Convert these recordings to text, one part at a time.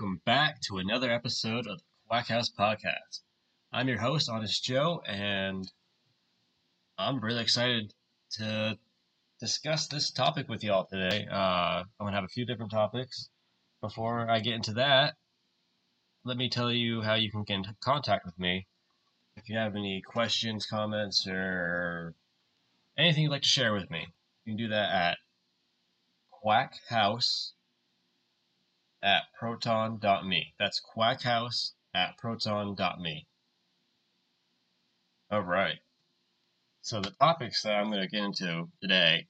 Welcome back to another episode of the Quack House Podcast. I'm your host, Honest Joe, and I'm really excited to discuss this topic with y'all today. Uh, I'm going to have a few different topics. Before I get into that, let me tell you how you can get in contact with me. If you have any questions, comments, or anything you'd like to share with me, you can do that at qwakhouse at proton.me. That's qwakhouse at proton.me. All right. So the topics that I'm going to get into today,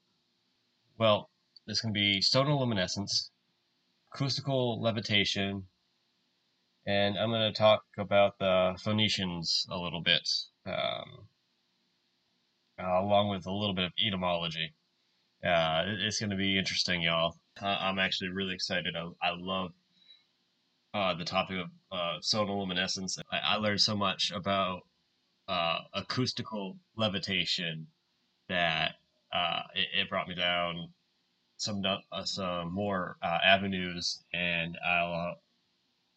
well, this can be sonoluminescence, acoustical levitation, and I'm going to talk about the Phoenicians a little bit, um, uh, along with a little bit of etymology. Uh, it's going to be interesting, y'all. I'm actually really excited. I, I love uh, the topic of uh, sonoluminescence. I, I learned so much about uh, acoustical levitation that uh, it, it, brought me down some uh, some more uh, avenues, and I'll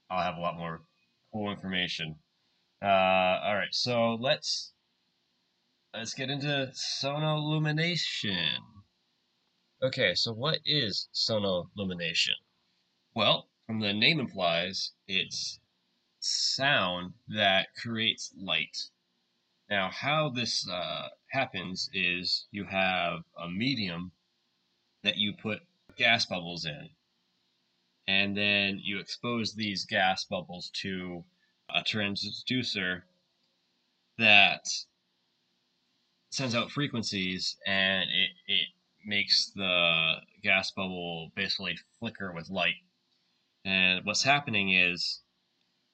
I'll have a lot more cool information. all right, so let's let's get into sonolumination. Okay, so what is sonolumination? Well, from the name implies, it's sound that creates light. Now, how this uh, happens is you have a medium that you put gas bubbles in, and then you expose these gas bubbles to a transducer that sends out frequencies and it, it makes the gas bubble basically flicker with light. And what's happening is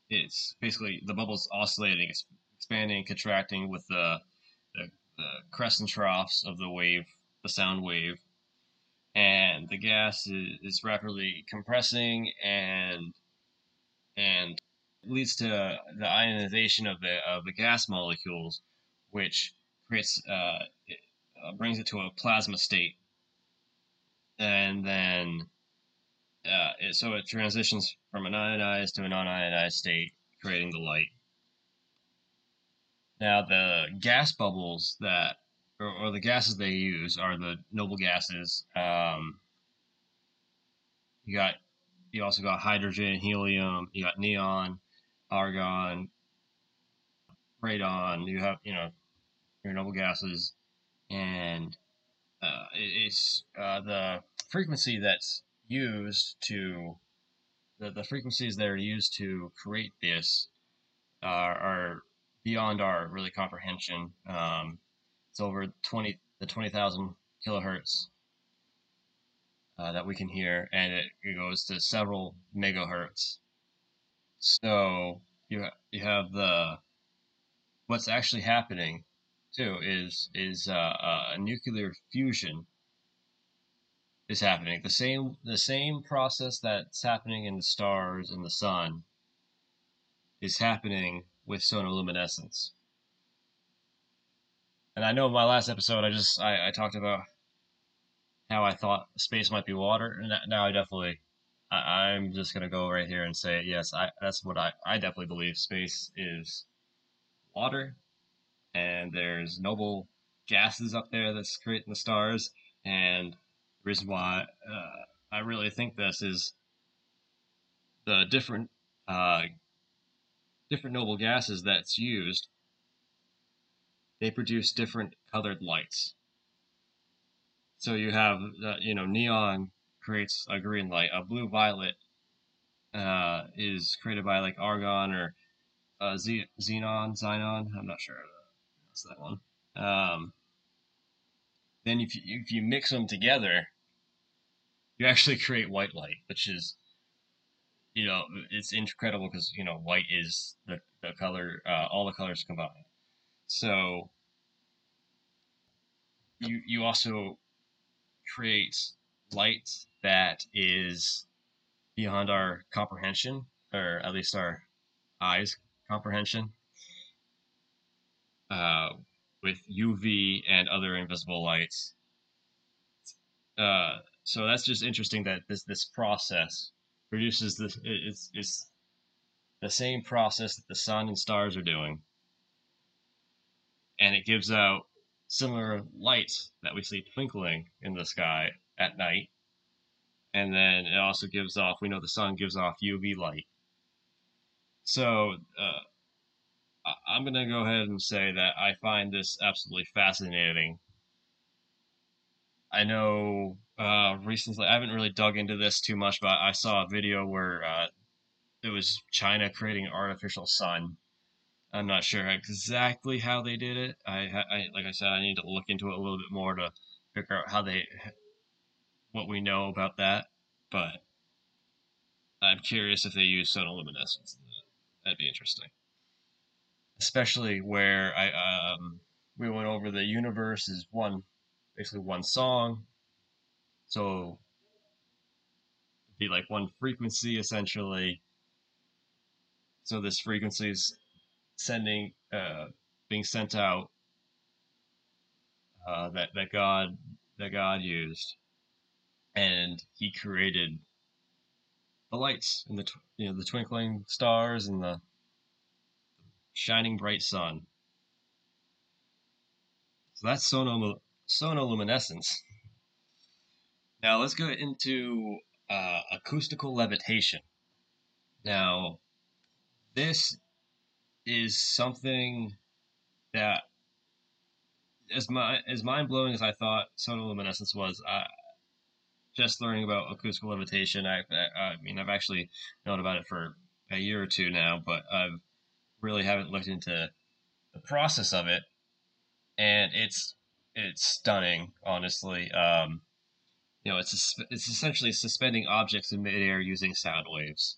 it's basically the bubble's oscillating, it's expanding, contracting with the, the, the and troughs of the wave, the sound wave. And the gas is, is rapidly compressing and and leads to the ionization of the of the gas molecules, which creates uh, it, uh, brings it to a plasma state, and then uh, it, so it transitions from an ionized to a non-ionized state, creating the light. Now the gas bubbles that, or, or the gases they use are the noble gases. Um, you got, you also got hydrogen, helium. You got neon, argon, radon. You have, you know, your noble gases, and uh, it's uh, the frequency that's used to the, the frequencies that are used to create this are, are beyond our really comprehension. Um, it's over 20 the 20,000 kilohertz uh, that we can hear, and it, it goes to several megahertz. So you ha- you have the what's actually happening too is is uh, uh, nuclear fusion is happening. The same the same process that's happening in the stars and the sun is happening with sonoluminescence. And I know in my last episode I just I, I talked about how I thought space might be water, and now I definitely I, am just gonna go right here and say yes. I that's what I I definitely believe space is water and there's noble gases up there that's creating the stars. And the reason why uh, I really think this is the different uh, different noble gases that's used. They produce different colored lights. So you have uh, you know neon creates a green light. A blue violet uh, is created by like argon or uh, xenon, xenon. I'm not sure that one. Um, then if you, if you mix them together, you actually create white light, which is, you know, it's incredible because you know white is the, the color, uh, all the colors combined. So you you also create light that is beyond our comprehension, or at least our eyes comprehension uh, with UV and other invisible lights. Uh, so that's just interesting that this this process produces the it's it's the same process that the sun and stars are doing, and it gives out similar lights that we see twinkling in the sky at night. And then it also gives off, we know the sun gives off UV light. So uh, I'm going to go ahead and say that I find this absolutely fascinating. I know uh, recently, I haven't really dug into this too much, but I saw a video where uh, it was China creating an artificial sun. I'm not sure exactly how they did it. I, I like I said, I need to look into it a little bit more to figure out how they, what we know about that. But I'm curious if they use sonoluminescence. That'd be interesting especially where I um, we went over the universe is one basically one song, so be like one frequency essentially. So this frequency is sending uh, being sent out uh, that that God that God used, and He created the lights and the you know the twinkling stars and the shining bright sun. So that's sonol- sonoluminescence. Now let's go into uh, acoustical levitation. Now, this is something that as my as mind blowing as I thought sonoluminescence was. I, just learning about acoustical levitation. I, I, I mean, I've actually known about it for a year or two now, but I've really haven't looked into the process of it, and it's it's stunning, honestly. Um, you know, it's it's essentially suspending objects in midair using sound waves.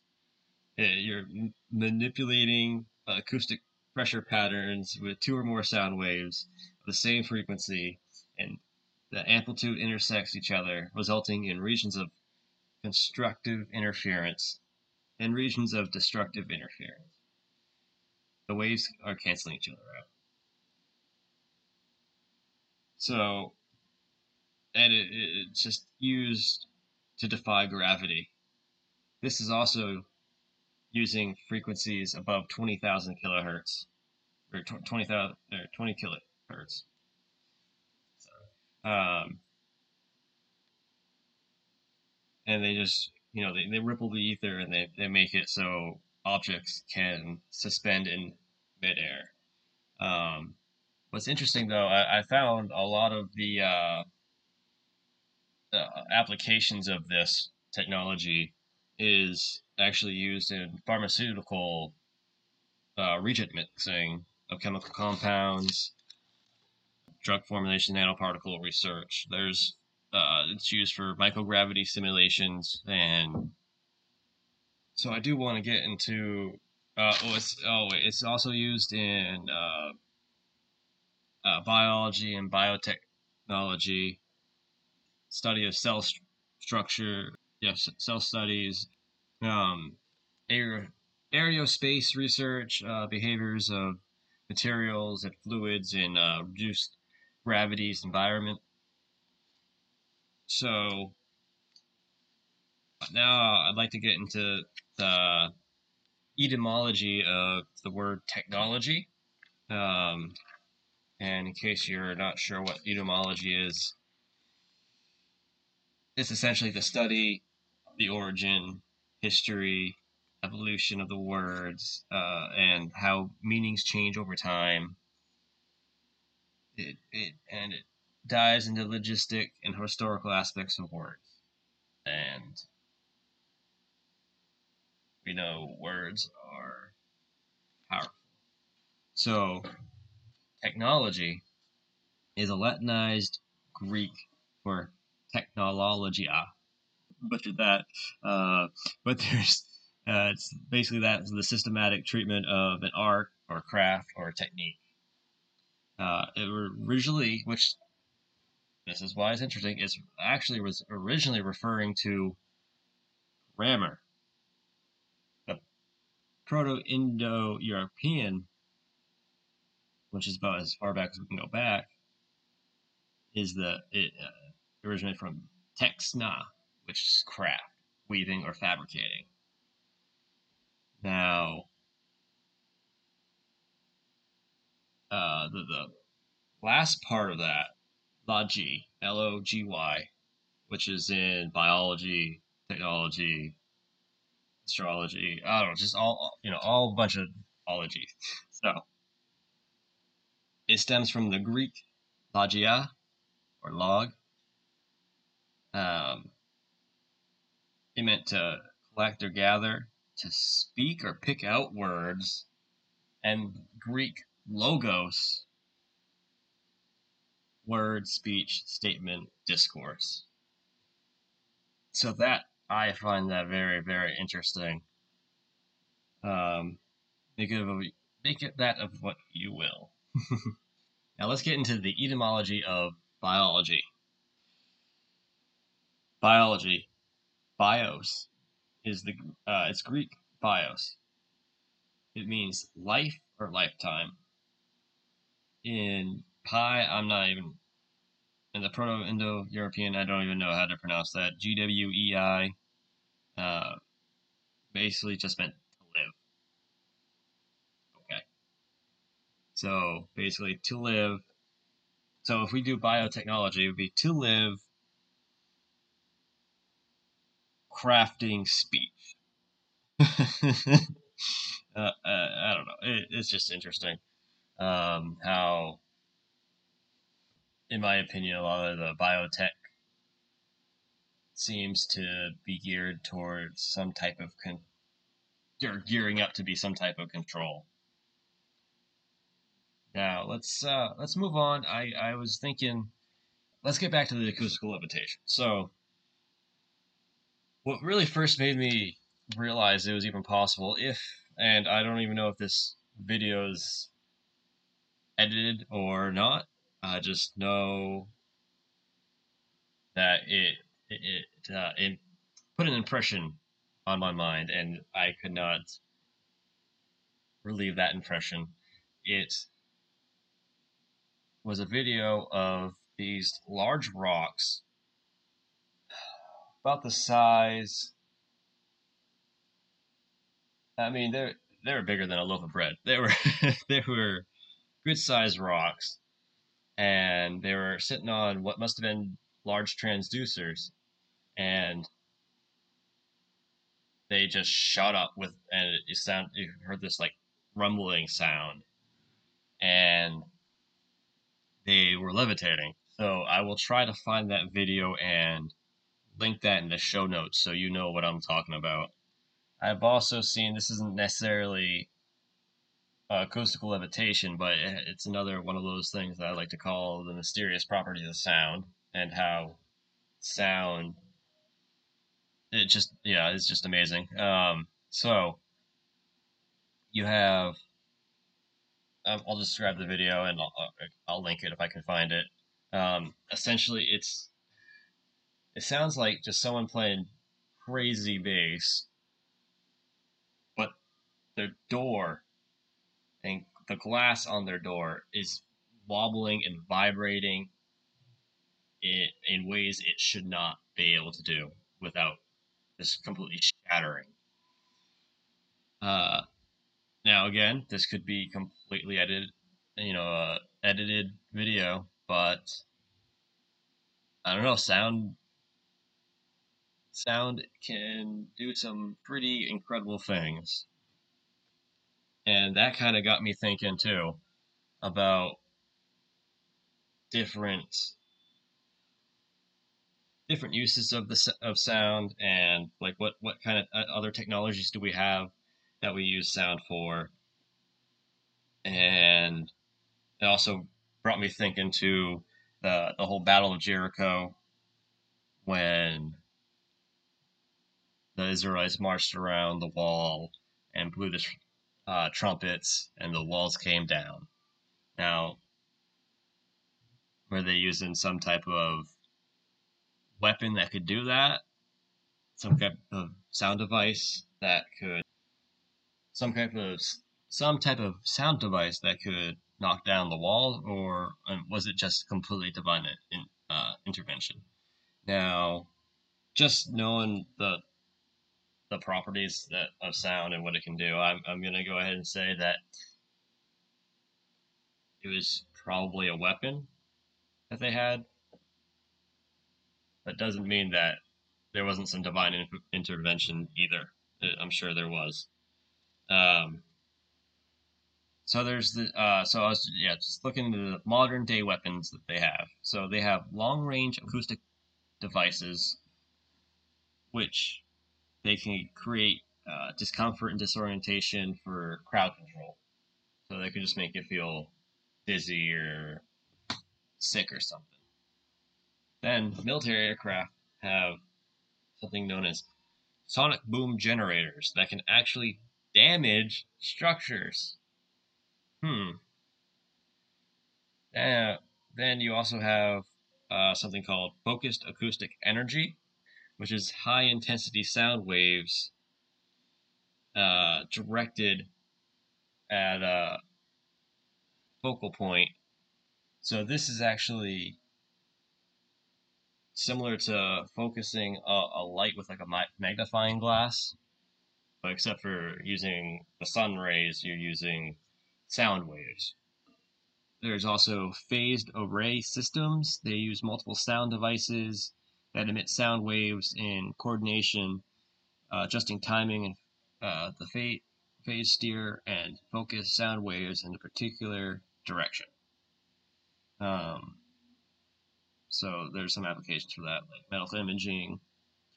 Eh, you're manipulating acoustic pressure patterns with two or more sound waves of the same frequency, and the amplitude intersects each other, resulting in regions of constructive interference and regions of destructive interference the waves are canceling each other out. So, and it, it's just used to defy gravity. This is also using frequencies above 20,000 kilohertz, or 20,000, or 20 kilohertz. Um, and they just, you know, they, they ripple the ether and they, they make it so objects can suspend in midair. Um, what's interesting though, I, I, found a lot of the uh, uh, applications of this technology is actually used in pharmaceutical uh, reagent mixing of chemical compounds, drug formulation, nanoparticle research. There's uh, it's used for microgravity simulations, and so I do want to get into uh, oh, it's oh wait, it's also used in uh, uh, biology and biotechnology, study of cell st- structure, yes, cell studies, um, aer- aerospace research, uh, behaviors of materials and fluids in uh, reduced gravities environment. So now I'd like to get into the etymology of the word technology. Um, and in case you're not sure what etymology is, it's essentially the study the origin, history, evolution of the words, uh, and how meanings change over time. It, it and it dives into logistic and historical aspects of words. And we know words are powerful. So, technology is a Latinized Greek for technologia. Butchered that. Uh, but there's, uh, it's basically that the systematic treatment of an art or craft or technique. Uh, it originally, which this is why it's interesting, is actually was originally referring to grammar Proto-Indo-European, which is about as far back as we can go back, is the it uh, originated from texna, which is craft, weaving, or fabricating. Now, uh, the, the last part of that, logy, L O G Y, which is in biology, technology, astrology, I don't know, just all, you know, all bunch of ology. So, it stems from the Greek logia, or log. Um, it meant to collect or gather, to speak or pick out words, and Greek logos, word, speech, statement, discourse. So that I find that very, very interesting. Um, make it, of, make it that of what you will. now let's get into the etymology of biology. Biology, bios, is the uh, it's Greek bios. It means life or lifetime. In pi, I'm not even in the Proto-Indo-European. I don't even know how to pronounce that. G W E I. Uh, basically, just meant to live. Okay. So basically, to live. So if we do biotechnology, it would be to live crafting speech. uh, uh, I don't know. It, it's just interesting um, how, in my opinion, a lot of the biotech seems to be geared towards some type of con- or gearing up to be some type of control. Now let's uh, let's move on. I, I was thinking, let's get back to the acoustical levitation. So what really first made me realize it was even possible if and I don't even know if this video is edited or not. I just know that it it it, uh, it put an impression on my mind, and I could not relieve that impression. It was a video of these large rocks about the size. I mean, they're they were bigger than a loaf of bread. They were they were good sized rocks, and they were sitting on what must have been large transducers, and they just shot up with and it sound you heard this like rumbling sound, and they were levitating. So I will try to find that video and link that in the show notes so you know what I'm talking about. I've also seen this isn't necessarily uh, acoustical levitation, but it's another one of those things that I like to call the mysterious properties of sound and how sound it just yeah it's just amazing. Um, so you have um, I'll just describe the video and I'll, I'll link it if I can find it. Um, essentially, it's it sounds like just someone playing crazy bass, but their door and the glass on their door is wobbling and vibrating in, in ways it should not be able to do without just completely shattering. Uh, now again, this could be completely edited, you know, uh, edited video, but I don't know. Sound sound can do some pretty incredible things. And that kind of got me thinking too about different different uses of the of sound and like what what kind of uh, other technologies do we have that we use sound for and it also brought me thinking to the the whole battle of Jericho when the Israelites marched around the wall and blew the uh, trumpets, and the walls came down. Now, were they using some type of weapon that could do that? Some type of sound device that could, some type of some type of sound device that could knock down the wall, or um, was it just completely divine in, uh, intervention? Now, just knowing the the properties that of sound and what it can do, I'm I'm gonna go ahead and say that it was probably a weapon that they had. That doesn't mean that there wasn't some divine in- intervention either. Uh, I'm sure there was. Um, so there's the uh, so I was yeah just looking into the modern day weapons that they have. So they have long range acoustic devices, which they can create uh, discomfort and disorientation for crowd control. So they can just make you feel dizzy or sick or something. Then military aircraft have something known as sonic boom generators that can actually damage structures. Hmm. Uh, then you also have uh, something called focused acoustic energy, which is high intensity sound waves uh, directed at a focal point. So this is actually similar to focusing a, a light with like a magnifying glass, but except for using the sun rays, you're using sound waves. There's also phased array systems. They use multiple sound devices that emit sound waves in coordination, uh, adjusting timing and uh, the phase, phase steer and focus sound waves in a particular direction. Um, so there's some applications for that, like medical imaging,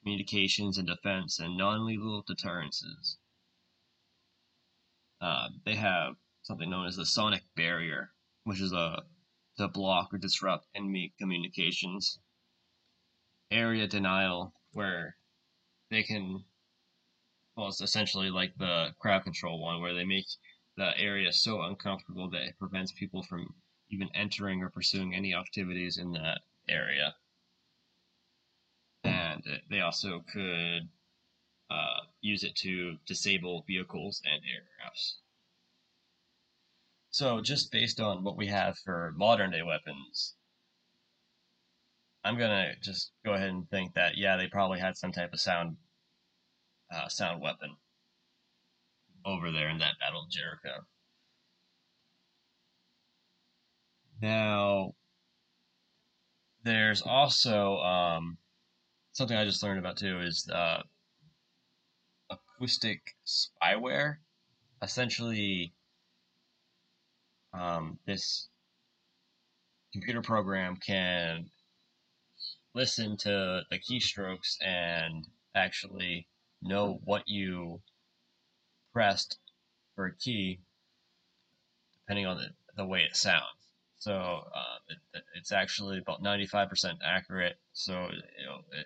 communications and defense, and non-lethal deterrences. Uh, they have something known as the sonic barrier, which is a to block or disrupt enemy communications. Area denial, where they can, well, it's essentially like the crowd control one, where they make the area so uncomfortable that it prevents people from even entering or pursuing any activities in that area. And they also could uh, use it to disable vehicles and aircrafts. So, just based on what we have for modern day weapons, I'm gonna just go ahead and think that yeah, they probably had some type of sound uh, sound weapon over there in that Battle of Jericho. Now, there's also um, something I just learned about too is uh, acoustic spyware. Essentially, um, this computer program can listen to the keystrokes and actually know what you pressed for a key depending on the, the way it sounds. So uh, it, it's actually about 95% accurate. So you know it,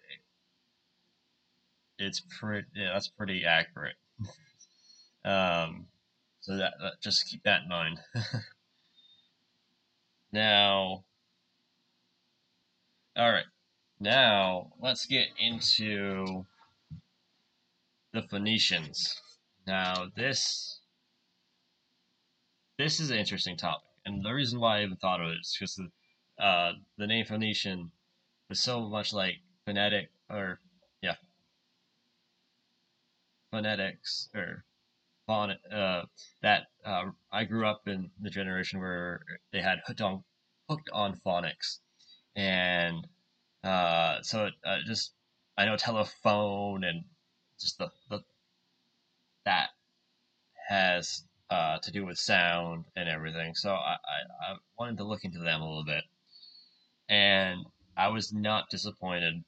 it's pretty yeah that's pretty accurate. um, so that, that just keep that in mind. now, all right. Now let's get into the Phoenicians. Now this this is an interesting topic and the reason why I even thought of it is because the, uh, the name Phoenician was so much like phonetic or yeah. Phonetics or phon uh, that uh, I grew up in the generation where they had hooked on hooked on phonics. And uh, so it, uh, just I know telephone and just the, the that has uh, to do with sound and everything. So I, I, I wanted to look into them a little bit. And I was not disappointed.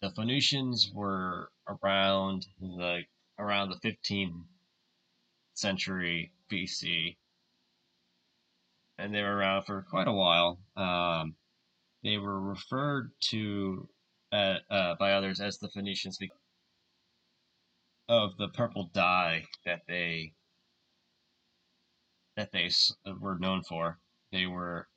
The Phoenicians were around the around the 15th century BC, and they were around for quite a while. Um, they were referred to uh, uh, by others as the Phoenicians of the purple dye that they that they were known for. They were.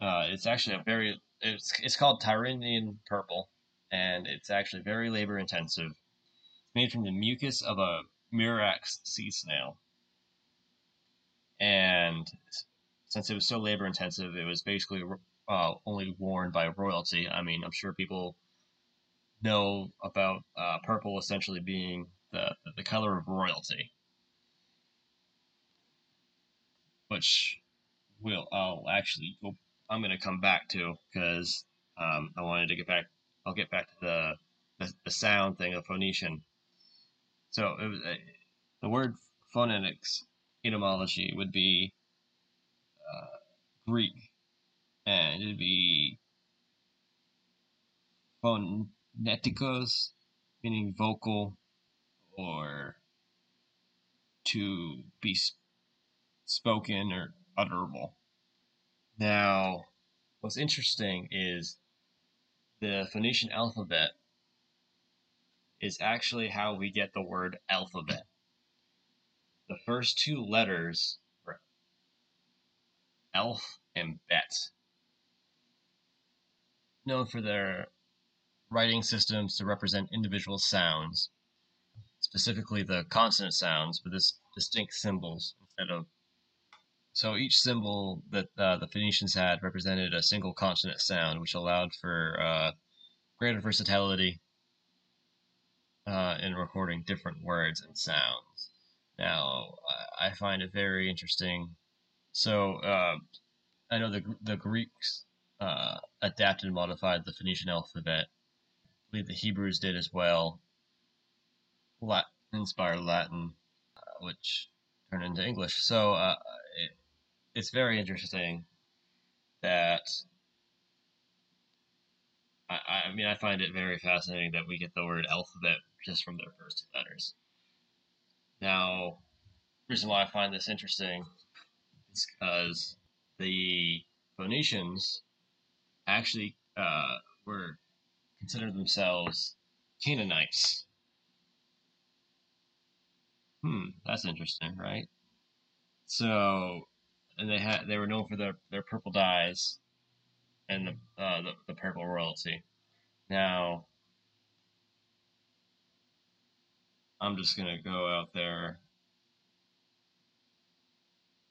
Uh, it's actually a very. It's it's called Tyrrhenian purple, and it's actually very labor intensive. It's made from the mucus of a murex sea snail, and since it was so labor intensive, it was basically uh, only worn by royalty. I mean, I'm sure people know about uh, purple essentially being the the color of royalty, which will I'll actually I'm to come back to because um, I wanted to get back. I'll get back to the the, the sound thing of Phoenician. So it was, uh, the word phonetics etymology would be uh, Greek, and it'd be phonetikos, meaning vocal or to be spoken or utterable. Now, what's interesting is the Phoenician alphabet is actually how we get the word alphabet. The first two letters are elf and bet. Known for their writing systems to represent individual sounds, specifically the consonant sounds with this distinct symbols instead of. So each symbol that uh, the Phoenicians had represented a single consonant sound, which allowed for uh, greater versatility uh, in recording different words and sounds. Now, I find it very interesting. So, uh, I know the the Greeks uh, adapted and modified the Phoenician alphabet. I believe the Hebrews did as well. Latin, inspired Latin, uh, which turned into English. So, uh, it, it's very interesting that I, I mean, I find it very fascinating that we get the word alphabet just from their first two letters. Now, reason why I find this interesting is because the Phoenicians actually uh, were considered themselves Canaanites. Hmm, that's interesting, right? So, and they had they were known for their, their purple dyes and the, uh, the the purple royalty. Now, I'm just gonna go out there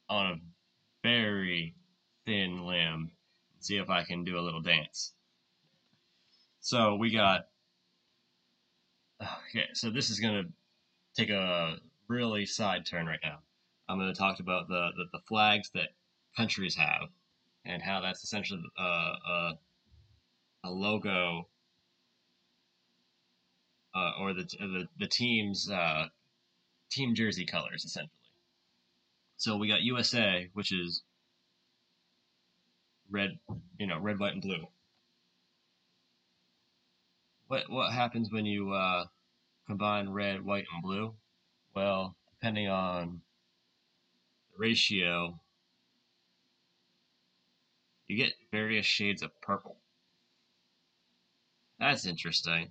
on a very thin limb and see if I can do a little dance. So we got okay. So this is gonna take a really side turn right now. I'm gonna talk about the the, the flags that countries have and how that's essentially uh, uh, a logo uh, or the, the the team's uh, team jersey colors essentially. So we got USA, which is red, you know, red, white, and blue. What what happens when you uh, combine red, white, and blue? Well, depending on the ratio, you get various shades of purple. That's interesting.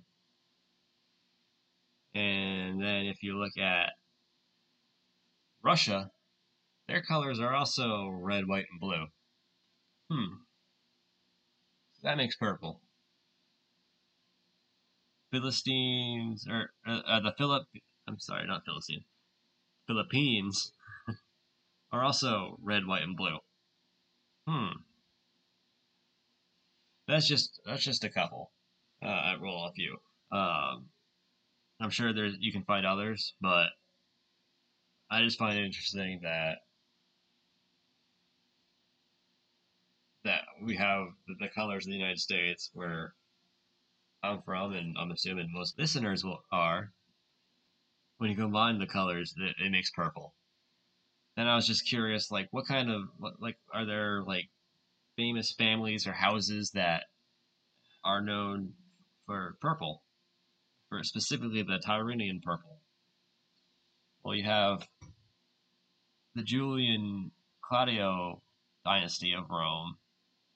And then if you look at Russia, their colors are also red, white, and blue. Hmm. So that makes purple. Philistines, or uh, uh, the Philip, I'm sorry, not Philistine, Philippines are also red, white, and blue. Hmm. That's just that's just a couple. Uh, I roll a few. Um, I'm sure there's you can find others, but I just find it interesting that that we have the, the colors of the United States where I'm from, and I'm assuming most listeners will are. When you combine the colors, it, it makes purple. And I was just curious, like, what kind of, like, are there like famous families or houses that are known for purple? for specifically the Tyrrhenian purple. Well, you have the Julian Claudio dynasty of Rome,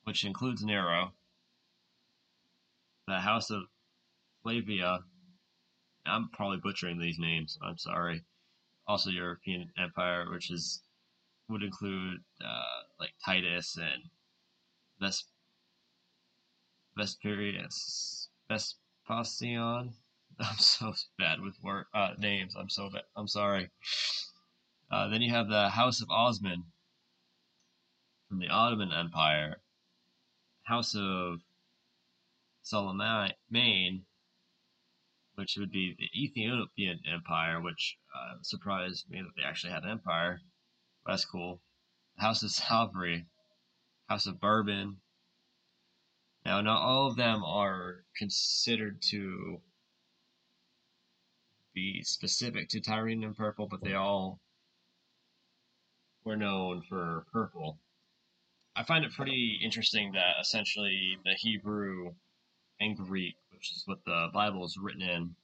which includes Nero, the House of Flavia. I'm probably butchering these names. I'm sorry. Also, European Empire, which is would include uh, like Titus and Ves- Vesperius, Vespasian, I'm so bad with word uh, names. I'm so bad. I'm sorry. Uh, then you have the House of Osman from the Ottoman Empire, House of Maine which would be the Ethiopian Empire, which uh, surprised me that they actually had an empire. That's cool. House of Salisbury, House of Bourbon. Now, not all of them are considered to be specific to Tyrrhenian Purple, but they all were known for purple. I find it pretty interesting that essentially the Hebrew and Greek, which is what the Bible is written in,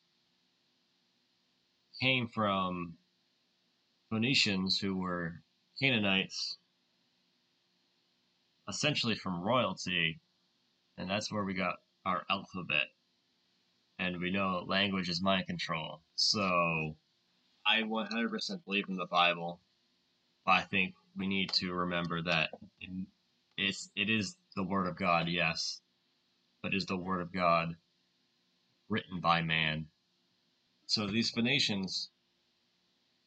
came from Phoenicians who were Canaanites, essentially from royalty, and that's where we got our alphabet. And we know language is mind control. So I 100% believe in the Bible, but I think we need to remember that it's, it is the Word of God, yes, but is the Word of God written by man. So these Phoenicians,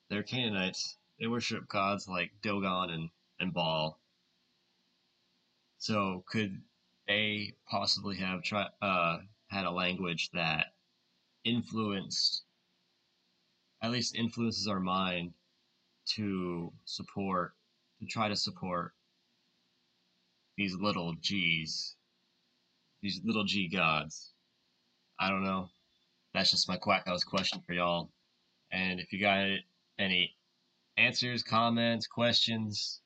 they're Canaanites, they worship gods like Dagon and, and Baal. So could they possibly have tried uh, had a language that influenced, at least influences our mind to support, to try to support these little G's, these little G gods? I don't know. That's just my quack house question for y'all. And if you got any answers, comments, questions.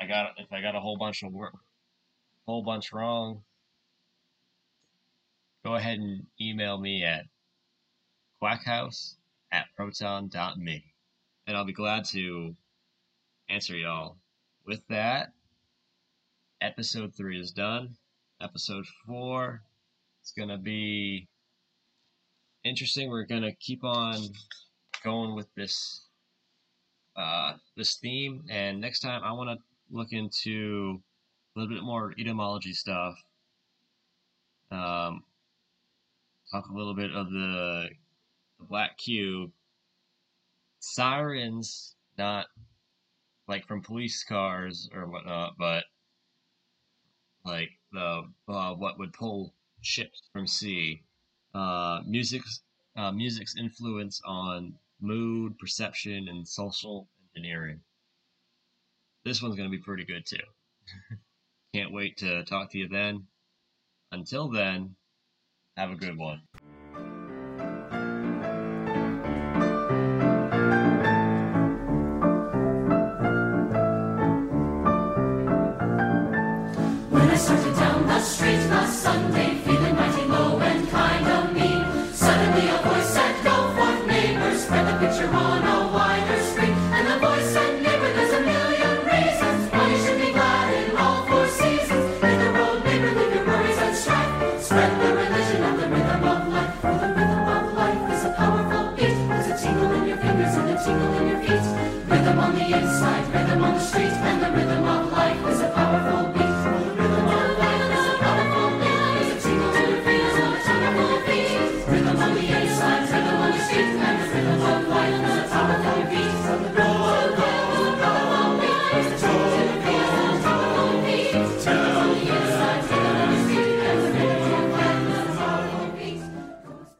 I got if I got a whole bunch of work, whole bunch wrong. Go ahead and email me at qwakhouse at proton.me and I'll be glad to answer y'all. With that, episode three is done. Episode four is gonna be interesting. We're gonna keep on going with this uh, this theme, and next time I want to look into a little bit more etymology stuff. Um, talk a little bit of the, the black cube. Sirens, not like from police cars or whatnot, but like the uh, what would pull ships from sea. Uh, music's uh, music's influence on mood, perception, and social engineering. This one's going to be pretty good too. Can't wait to talk to you then. Until then, have a good one.